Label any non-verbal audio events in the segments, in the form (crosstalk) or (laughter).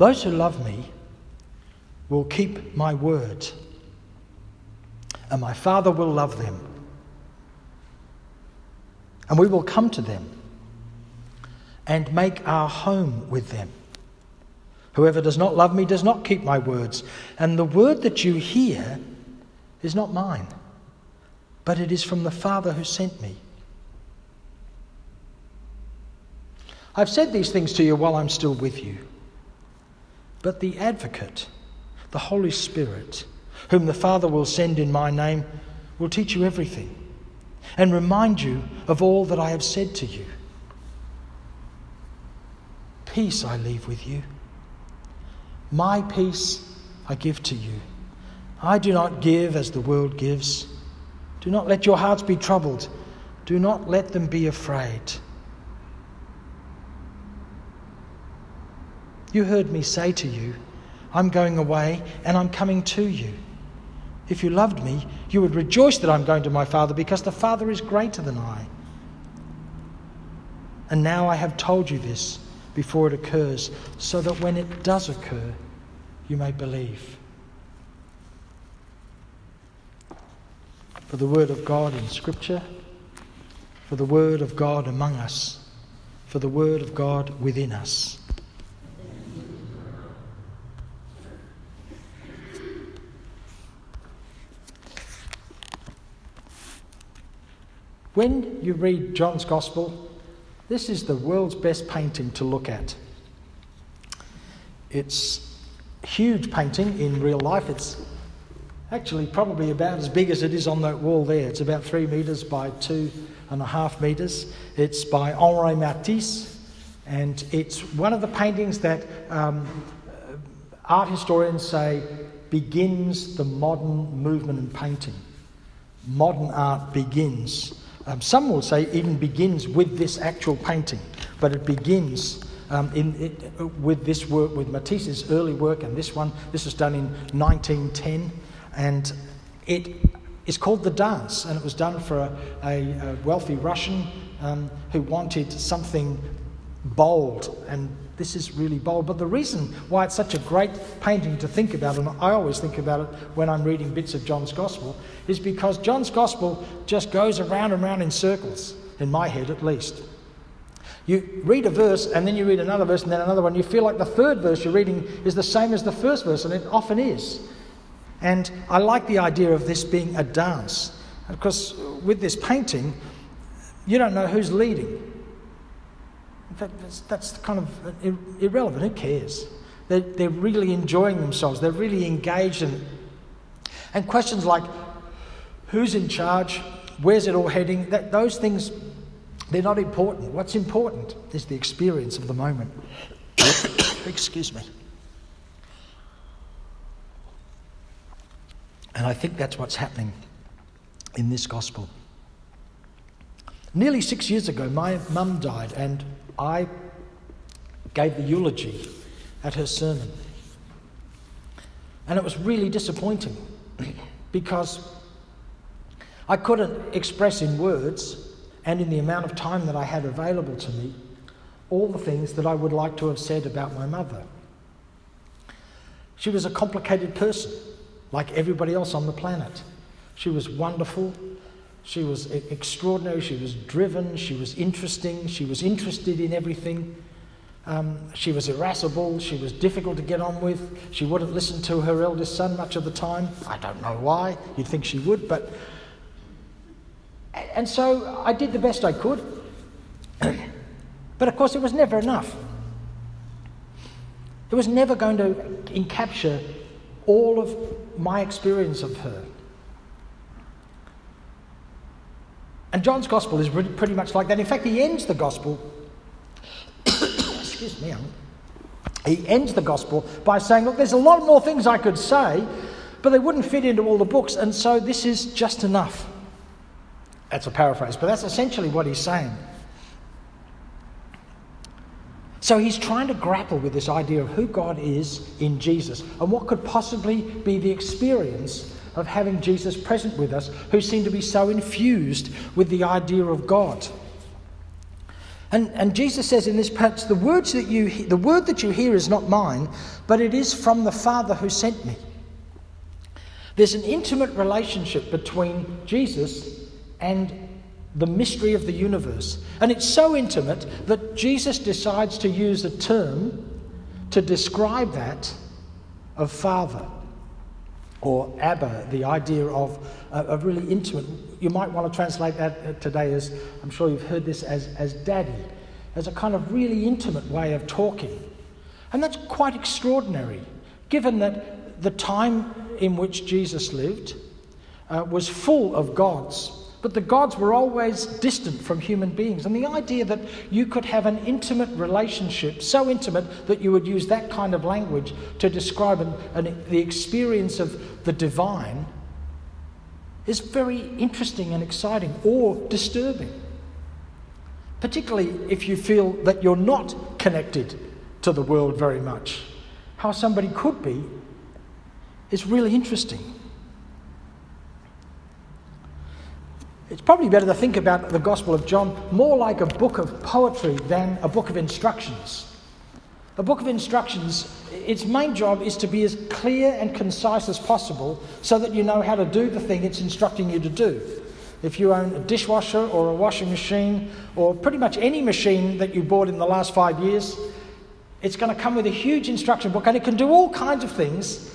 Those who love me will keep my word, and my Father will love them. And we will come to them and make our home with them. Whoever does not love me does not keep my words, and the word that you hear is not mine, but it is from the Father who sent me. I've said these things to you while I'm still with you. But the advocate, the Holy Spirit, whom the Father will send in my name, will teach you everything and remind you of all that I have said to you. Peace I leave with you. My peace I give to you. I do not give as the world gives. Do not let your hearts be troubled. Do not let them be afraid. You heard me say to you, I'm going away and I'm coming to you. If you loved me, you would rejoice that I'm going to my Father because the Father is greater than I. And now I have told you this before it occurs, so that when it does occur, you may believe. For the Word of God in Scripture, for the Word of God among us, for the Word of God within us. When you read John's Gospel, this is the world's best painting to look at. It's huge painting in real life. It's actually probably about as big as it is on that wall there. It's about three metres by two and a half metres. It's by Henri Matisse, and it's one of the paintings that um, art historians say begins the modern movement in painting. Modern art begins um, some will say even begins with this actual painting, but it begins um, in, it, with this work, with Matisse's early work, and this one, this was done in 1910, and it is called The Dance, and it was done for a, a, a wealthy Russian um, who wanted something bold and this is really bold. But the reason why it's such a great painting to think about, and I always think about it when I'm reading bits of John's Gospel, is because John's Gospel just goes around and around in circles, in my head at least. You read a verse and then you read another verse and then another one. You feel like the third verse you're reading is the same as the first verse, and it often is. And I like the idea of this being a dance. Because with this painting, you don't know who's leading. In fact, that's, that's kind of irrelevant. Who cares? They're, they're really enjoying themselves, they're really engaged in And questions like who's in charge, where's it all heading, that, those things, they're not important. What's important is the experience of the moment. (coughs) Excuse me. And I think that's what's happening in this gospel. Nearly six years ago, my mum died, and I gave the eulogy at her sermon. And it was really disappointing because I couldn't express in words and in the amount of time that I had available to me all the things that I would like to have said about my mother. She was a complicated person, like everybody else on the planet. She was wonderful, she was extraordinary, she was driven, she was interesting, she was interested in everything. Um, she was irascible, she was difficult to get on with, she wouldn't listen to her eldest son much of the time. I don't know why, you'd think she would, but. And so I did the best I could. (clears throat) but of course, it was never enough. It was never going to encapture all of my experience of her. And John's gospel is pretty much like that. In fact, he ends the gospel, (coughs) excuse me, he ends the gospel by saying, Look, there's a lot more things I could say, but they wouldn't fit into all the books, and so this is just enough. That's a paraphrase, but that's essentially what he's saying. So he's trying to grapple with this idea of who God is in Jesus and what could possibly be the experience of having Jesus present with us, who seem to be so infused with the idea of God. And, and Jesus says in this passage, the, words that you, the word that you hear is not mine, but it is from the Father who sent me. There's an intimate relationship between Jesus and the mystery of the universe. And it's so intimate that Jesus decides to use a term to describe that of Father or Abba, the idea of a, really intimate. You might want to translate that today as, I'm sure you've heard this, as, as daddy, as a kind of really intimate way of talking. And that's quite extraordinary, given that the time in which Jesus lived uh, was full of gods but the gods were always distant from human beings. And the idea that you could have an intimate relationship, so intimate that you would use that kind of language to describe an, an, the experience of the divine, is very interesting and exciting or disturbing. Particularly if you feel that you're not connected to the world very much. How somebody could be is really interesting. It's probably better to think about the Gospel of John more like a book of poetry than a book of instructions. A book of instructions, its main job is to be as clear and concise as possible so that you know how to do the thing it's instructing you to do. If you own a dishwasher or a washing machine or pretty much any machine that you bought in the last five years, it's going to come with a huge instruction book and it can do all kinds of things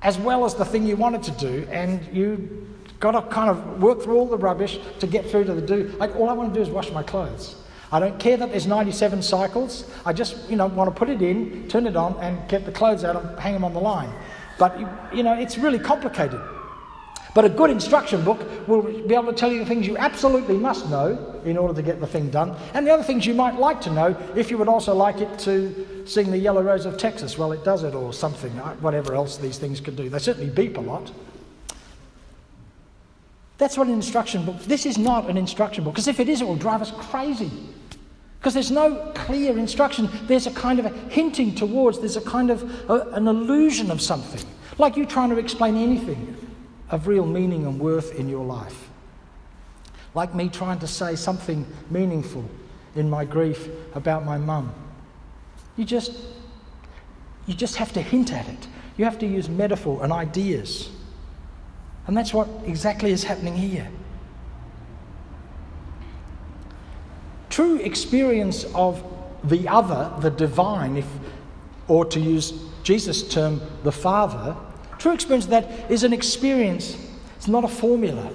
as well as the thing you want it to do, and you Got to kind of work through all the rubbish to get through to the do. Like, all I want to do is wash my clothes. I don't care that there's 97 cycles. I just, you know, want to put it in, turn it on, and get the clothes out and hang them on the line. But, you know, it's really complicated. But a good instruction book will be able to tell you the things you absolutely must know in order to get the thing done, and the other things you might like to know if you would also like it to sing the Yellow Rose of Texas. Well, it does it, or something, uh, whatever else these things can do. They certainly beep a lot. That's what an instruction book. This is not an instruction book because if it is, it will drive us crazy. Because there's no clear instruction. There's a kind of a hinting towards. There's a kind of a, an illusion of something, like you trying to explain anything of real meaning and worth in your life. Like me trying to say something meaningful in my grief about my mum. You just, you just have to hint at it. You have to use metaphor and ideas. And that's what exactly is happening here. True experience of the other, the divine, if, or to use Jesus' term, the Father, true experience of that is an experience, it's not a formula.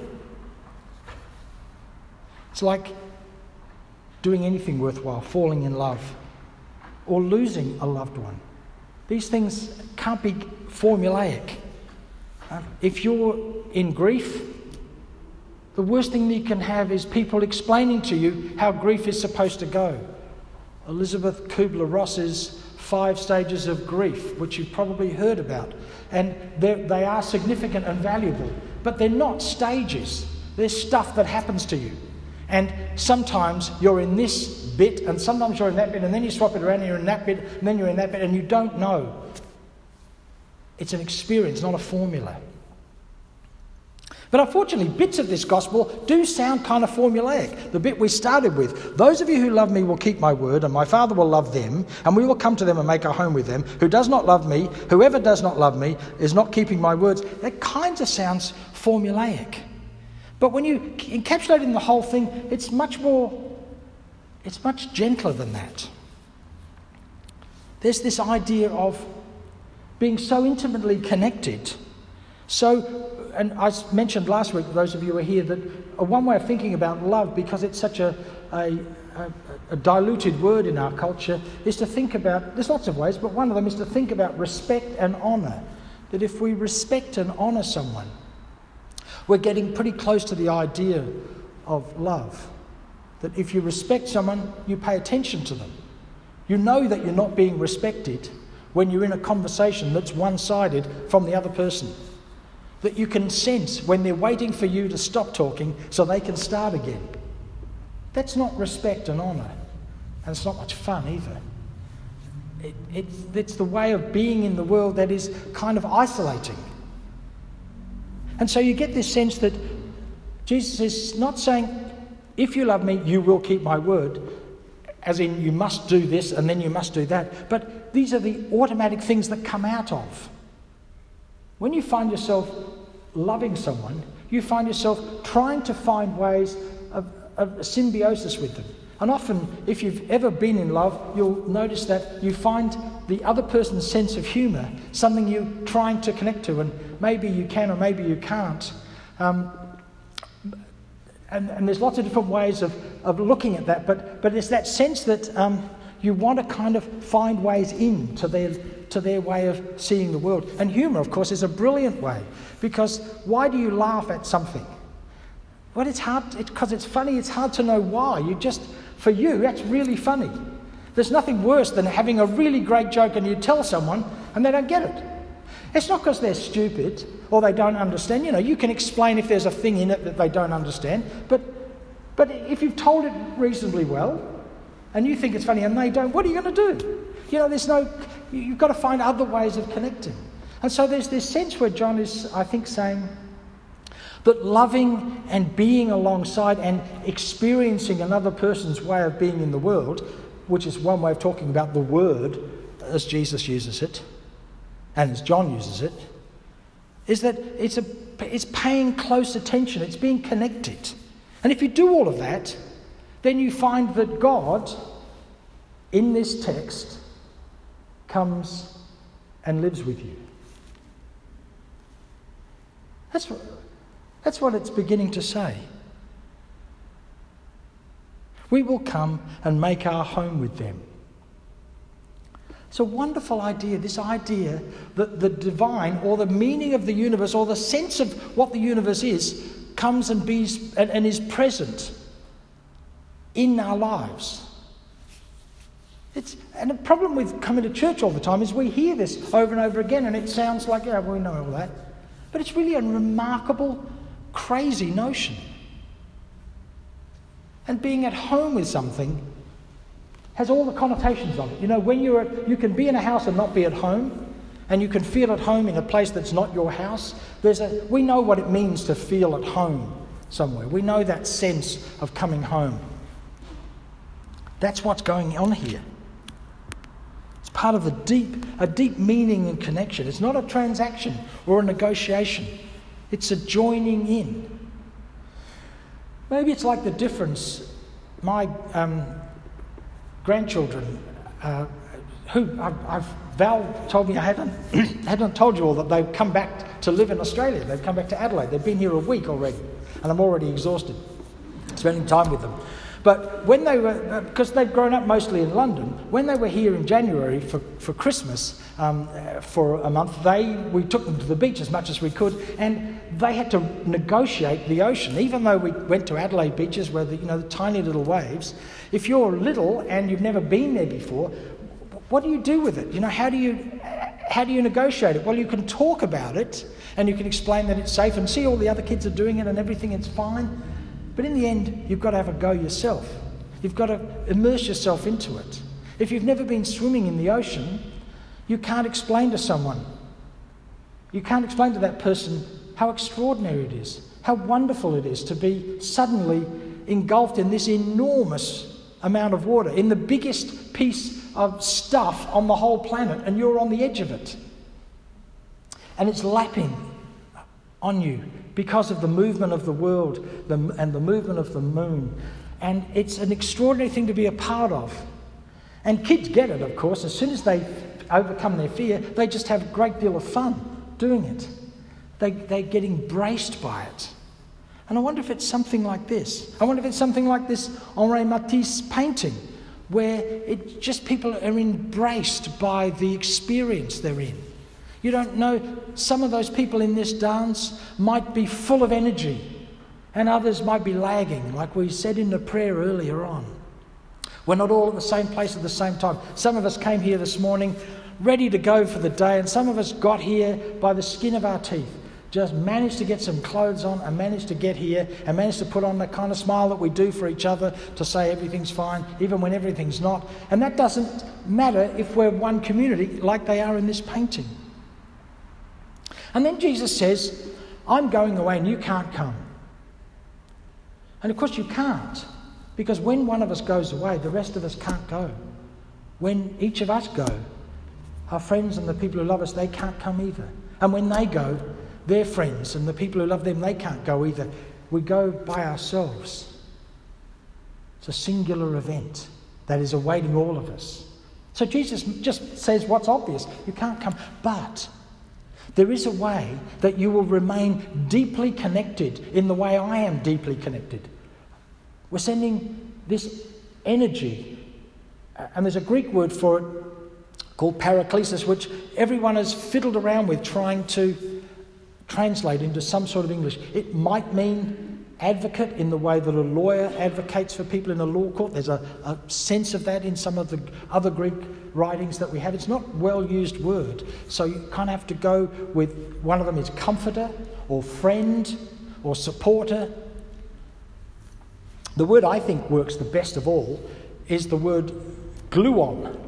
It's like doing anything worthwhile, falling in love, or losing a loved one. These things can't be formulaic. If you're in grief, the worst thing you can have is people explaining to you how grief is supposed to go. Elizabeth Kubler Ross's Five Stages of Grief, which you've probably heard about. And they are significant and valuable, but they're not stages. They're stuff that happens to you. And sometimes you're in this bit, and sometimes you're in that bit, and then you swap it around, and you're in that bit, and then you're in that bit, and you don't know. It's an experience, not a formula. But unfortunately, bits of this gospel do sound kind of formulaic. The bit we started with those of you who love me will keep my word, and my Father will love them, and we will come to them and make our home with them. Who does not love me, whoever does not love me, is not keeping my words. That kind of sounds formulaic. But when you encapsulate in the whole thing, it's much more, it's much gentler than that. There's this idea of being so intimately connected. So, and I mentioned last week, those of you who are here, that uh, one way of thinking about love, because it's such a, a, a, a diluted word in our culture, is to think about, there's lots of ways, but one of them is to think about respect and honour. That if we respect and honour someone, we're getting pretty close to the idea of love. That if you respect someone, you pay attention to them. You know that you're not being respected when you're in a conversation that's one sided from the other person. That you can sense when they're waiting for you to stop talking so they can start again. That's not respect and honour. And it's not much fun either. It, it's, it's the way of being in the world that is kind of isolating. And so you get this sense that Jesus is not saying, if you love me, you will keep my word. As in you must do this and then you must do that, but these are the automatic things that come out of. When you find yourself loving someone, you find yourself trying to find ways of, of symbiosis with them. And often, if you've ever been in love, you'll notice that you find the other person's sense of humour something you're trying to connect to, and maybe you can or maybe you can't. Um, and, and, there's lots of different ways of, of looking at that, but, but it's that sense that um, you want to kind of find ways in to their, to their way of seeing the world. And humour, of course, is a brilliant way, because why do you laugh at something? Well, it's hard, because it, it's funny, it's hard to know why. You just for you, that's really funny. There's nothing worse than having a really great joke and you tell someone and they don't get it. It's not because they're stupid or they don't understand. You know, you can explain if there's a thing in it that they don't understand, but, but if you've told it reasonably well and you think it's funny and they don't, what are you going to do? You know, there's no, you've got to find other ways of connecting. And so there's this sense where John is, I think, saying, that loving and being alongside and experiencing another person's way of being in the world, which is one way of talking about the word as Jesus uses it and as John uses it, is that it's, a, it's paying close attention, it's being connected. And if you do all of that, then you find that God, in this text, comes and lives with you. That's what, that's what it's beginning to say. We will come and make our home with them. It's a wonderful idea, this idea that the divine or the meaning of the universe or the sense of what the universe is comes and, be, and, and is present in our lives. It's, and the problem with coming to church all the time is we hear this over and over again and it sounds like, yeah, we know all that. But it's really a remarkable crazy notion. And being at home with something has all the connotations of it. You know, when you're at, you can be in a house and not be at home, and you can feel at home in a place that's not your house. There's a, we know what it means to feel at home somewhere. We know that sense of coming home. That's what's going on here. It's part of the deep, a deep meaning and connection. It's not a transaction or a negotiation. It's a joining in. Maybe it's like the difference. My um, grandchildren, uh, who I've, I've, Val told me I hadn't, (clears throat) hadn't told you all that they've come back to live in Australia. They've come back to Adelaide. They've been here a week already, and I'm already exhausted spending time with them. But when they were, because they've grown up mostly in London, when they were here in January for, for Christmas um, for a month, they, we took them to the beach as much as we could, and they had to negotiate the ocean. Even though we went to Adelaide beaches where the, you know, the tiny little waves, if you're little and you've never been there before, what do you do with it? You know, how do you, how do you negotiate it? Well, you can talk about it and you can explain that it's safe and see all the other kids are doing it and everything, it's fine. But in the end, you've got to have a go yourself. You've got to immerse yourself into it. If you've never been swimming in the ocean, you can't explain to someone, you can't explain to that person how extraordinary it is, how wonderful it is to be suddenly engulfed in this enormous amount of water, in the biggest piece of stuff on the whole planet, and you're on the edge of it. And it's lapping on you because of the movement of the world and the movement of the moon. And it's an extraordinary thing to be a part of. And kids get it, of course. As soon as they overcome their fear, they just have a great deal of fun doing it. They, they get embraced by it. And I wonder if it's something like this. I wonder if it's something like this Henri Matisse painting, where it just people are embraced by the experience they're in. You don't know, some of those people in this dance might be full of energy, and others might be lagging, like we said in the prayer earlier on. We're not all at the same place at the same time. Some of us came here this morning ready to go for the day, and some of us got here by the skin of our teeth. Just managed to get some clothes on and managed to get here and managed to put on the kind of smile that we do for each other to say everything's fine, even when everything's not. And that doesn't matter if we're one community like they are in this painting. And then Jesus says, I'm going away and you can't come. And of course, you can't Because when one of us goes away, the rest of us can't go. When each of us go, our friends and the people who love us, they can't come either. And when they go, their friends and the people who love them, they can't go either. We go by ourselves. It's a singular event that is awaiting all of us. So Jesus just says what's obvious you can't come. But there is a way that you will remain deeply connected in the way I am deeply connected. We're sending this energy, uh, and there's a Greek word for it called paraklesis, which everyone has fiddled around with trying to translate into some sort of English. It might mean advocate in the way that a lawyer advocates for people in a law court. There's a, a sense of that in some of the other Greek writings that we have. It's not well used word, so you kind of have to go with one of them is comforter or friend or supporter. The word I think works the best of all is the word gluon.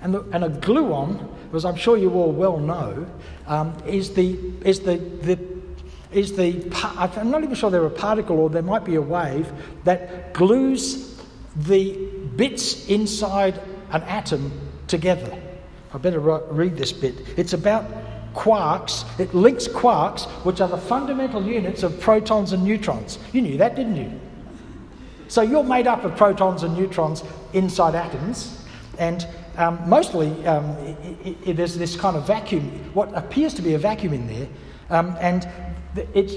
And, the, and a gluon, as I'm sure you all well know, um, is the, is the, the is the I'm not even sure they're a particle or there might be a wave that glues the bits inside an atom together. I better read this bit. It's about quarks. It links quarks, which are the fundamental units of protons and neutrons. You knew that, didn't you? So you're made up of protons and neutrons inside atoms, and um, mostly um, it, it, there's this kind of vacuum, what appears to be a vacuum in there, um, and it's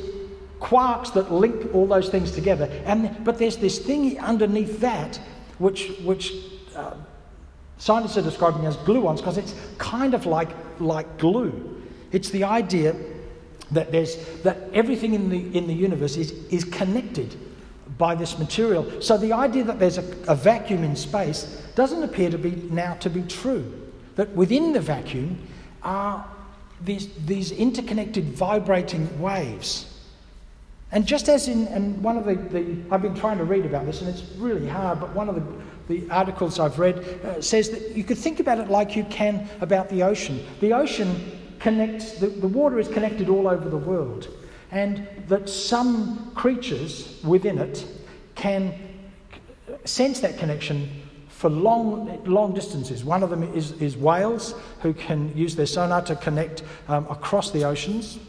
quarks that link all those things together. And, but there's this thing underneath that which, which uh, scientists are describing as gluons because it's kind of like, like glue. It's the idea that, there's, that everything in the, in the universe is, is connected by this material. So the idea that there's a, a vacuum in space doesn't appear to be now to be true. That within the vacuum are these, these interconnected vibrating waves. And just as in and one of the, the, I've been trying to read about this, and it's really hard, but one of the, the articles I've read uh, says that you could think about it like you can about the ocean. The ocean connects, the, the water is connected all over the world, and that some creatures within it can sense that connection for long, long distances. One of them is, is whales, who can use their sonar to connect um, across the oceans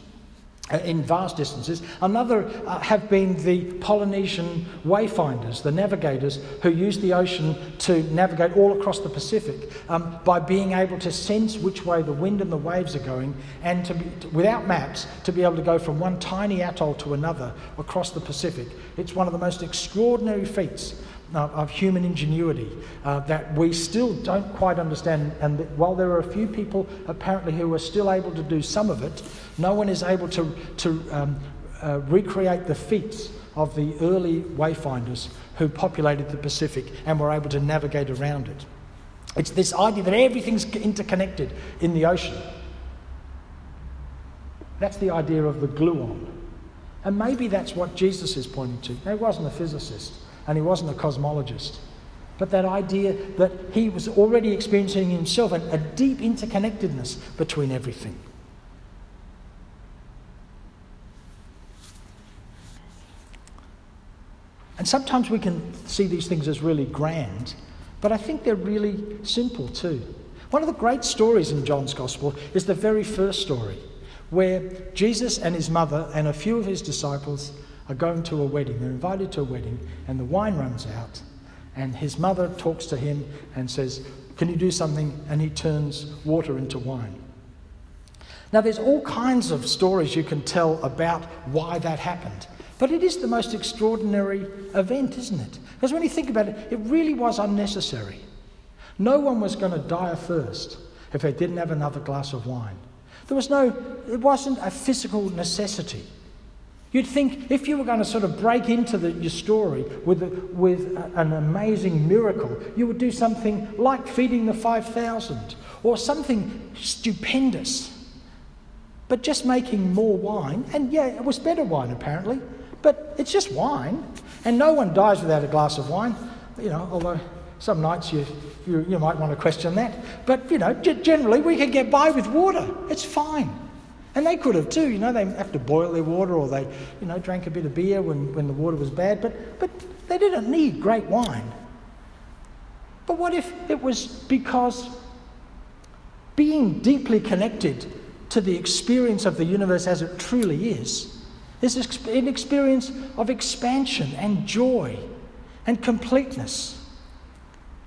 uh, in vast distances. Another uh, have been the Polynesian wayfinders, the navigators who use the ocean to navigate all across the Pacific um, by being able to sense which way the wind and the waves are going and to be, without maps to be able to go from one tiny atoll to another across the Pacific. It's one of the most extraordinary feats of human ingenuity uh, that we still don't quite understand. And while there are a few people apparently who are still able to do some of it, no one is able to, to um, uh, recreate the feats of the early wayfinders who populated the Pacific and were able to navigate around it. It's this idea that everything's interconnected in the ocean. That's the idea of the gluon. And maybe that's what Jesus is pointing to. He wasn't a physicist and he wasn't a cosmologist. But that idea that he was already experiencing himself a, a deep interconnectedness between everything. And sometimes we can see these things as really grand, but I think they're really simple too. One of the great stories in John's Gospel is the very first story, where Jesus and his mother and a few of his disciples are going to a wedding. They're invited to a wedding, and the wine runs out. And his mother talks to him and says, Can you do something? And he turns water into wine. Now, there's all kinds of stories you can tell about why that happened. But it is the most extraordinary event, isn't it? Because when you think about it, it really was unnecessary. No one was going to die of thirst if they didn't have another glass of wine. There was no, it wasn't a physical necessity. You'd think if you were going to sort of break into the, your story with, a, with a, an amazing miracle, you would do something like feeding the 5,000 or something stupendous. But just making more wine, and yeah, it was better wine apparently, but it's just wine. And no one dies without a glass of wine, you know, although some nights you, you, you might want to question that. But, you know, generally we can get by with water. It's fine. And they could have too, you know, they have to boil their water or they, you know, drank a bit of beer when, when the water was bad. But, but they didn't need great wine. But what if it was because being deeply connected to the experience of the universe as it truly is is an experience of expansion and joy and completeness.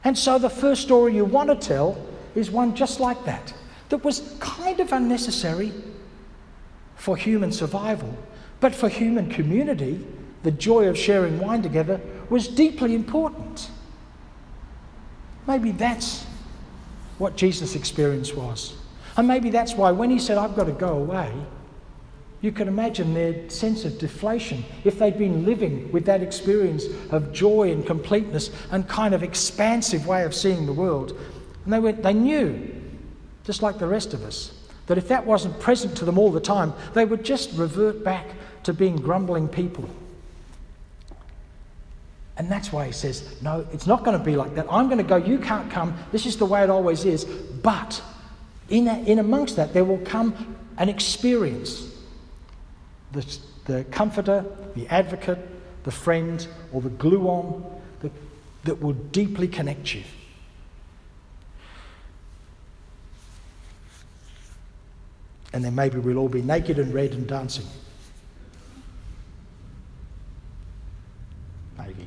And so the first story you want to tell is one just like that, that was kind of unnecessary for human survival, but for human community, the joy of sharing wine together was deeply important. Maybe that's what Jesus' experience was. And maybe that's why when he said, I've got to go away, you can imagine their sense of deflation if they'd been living with that experience of joy and completeness and kind of expansive way of seeing the world. And they, went, they knew, just like the rest of us, that if that wasn't present to them all the time, they would just revert back to being grumbling people. And that's why he says, No, it's not going to be like that. I'm going to go, you can't come. This is the way it always is. But in, a, in amongst that, there will come an experience. The, the comforter, the advocate, the friend, or the gluon that, that will deeply connect you. And then maybe we'll all be naked and red and dancing. Maybe.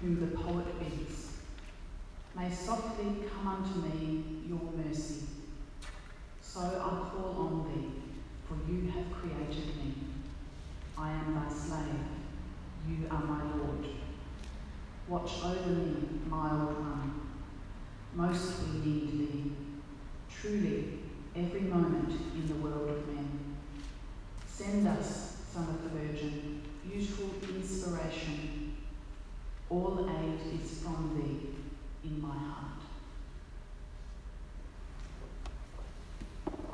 whom the poet bids. May softly come unto me your mercy. So I call on thee, for you have created me. I am thy slave. You are my Lord. Watch over me, my old one. Most we need thee. Truly, every moment in the world of men. Send us, Son of the Virgin, beautiful inspiration. All aid is from thee in my heart.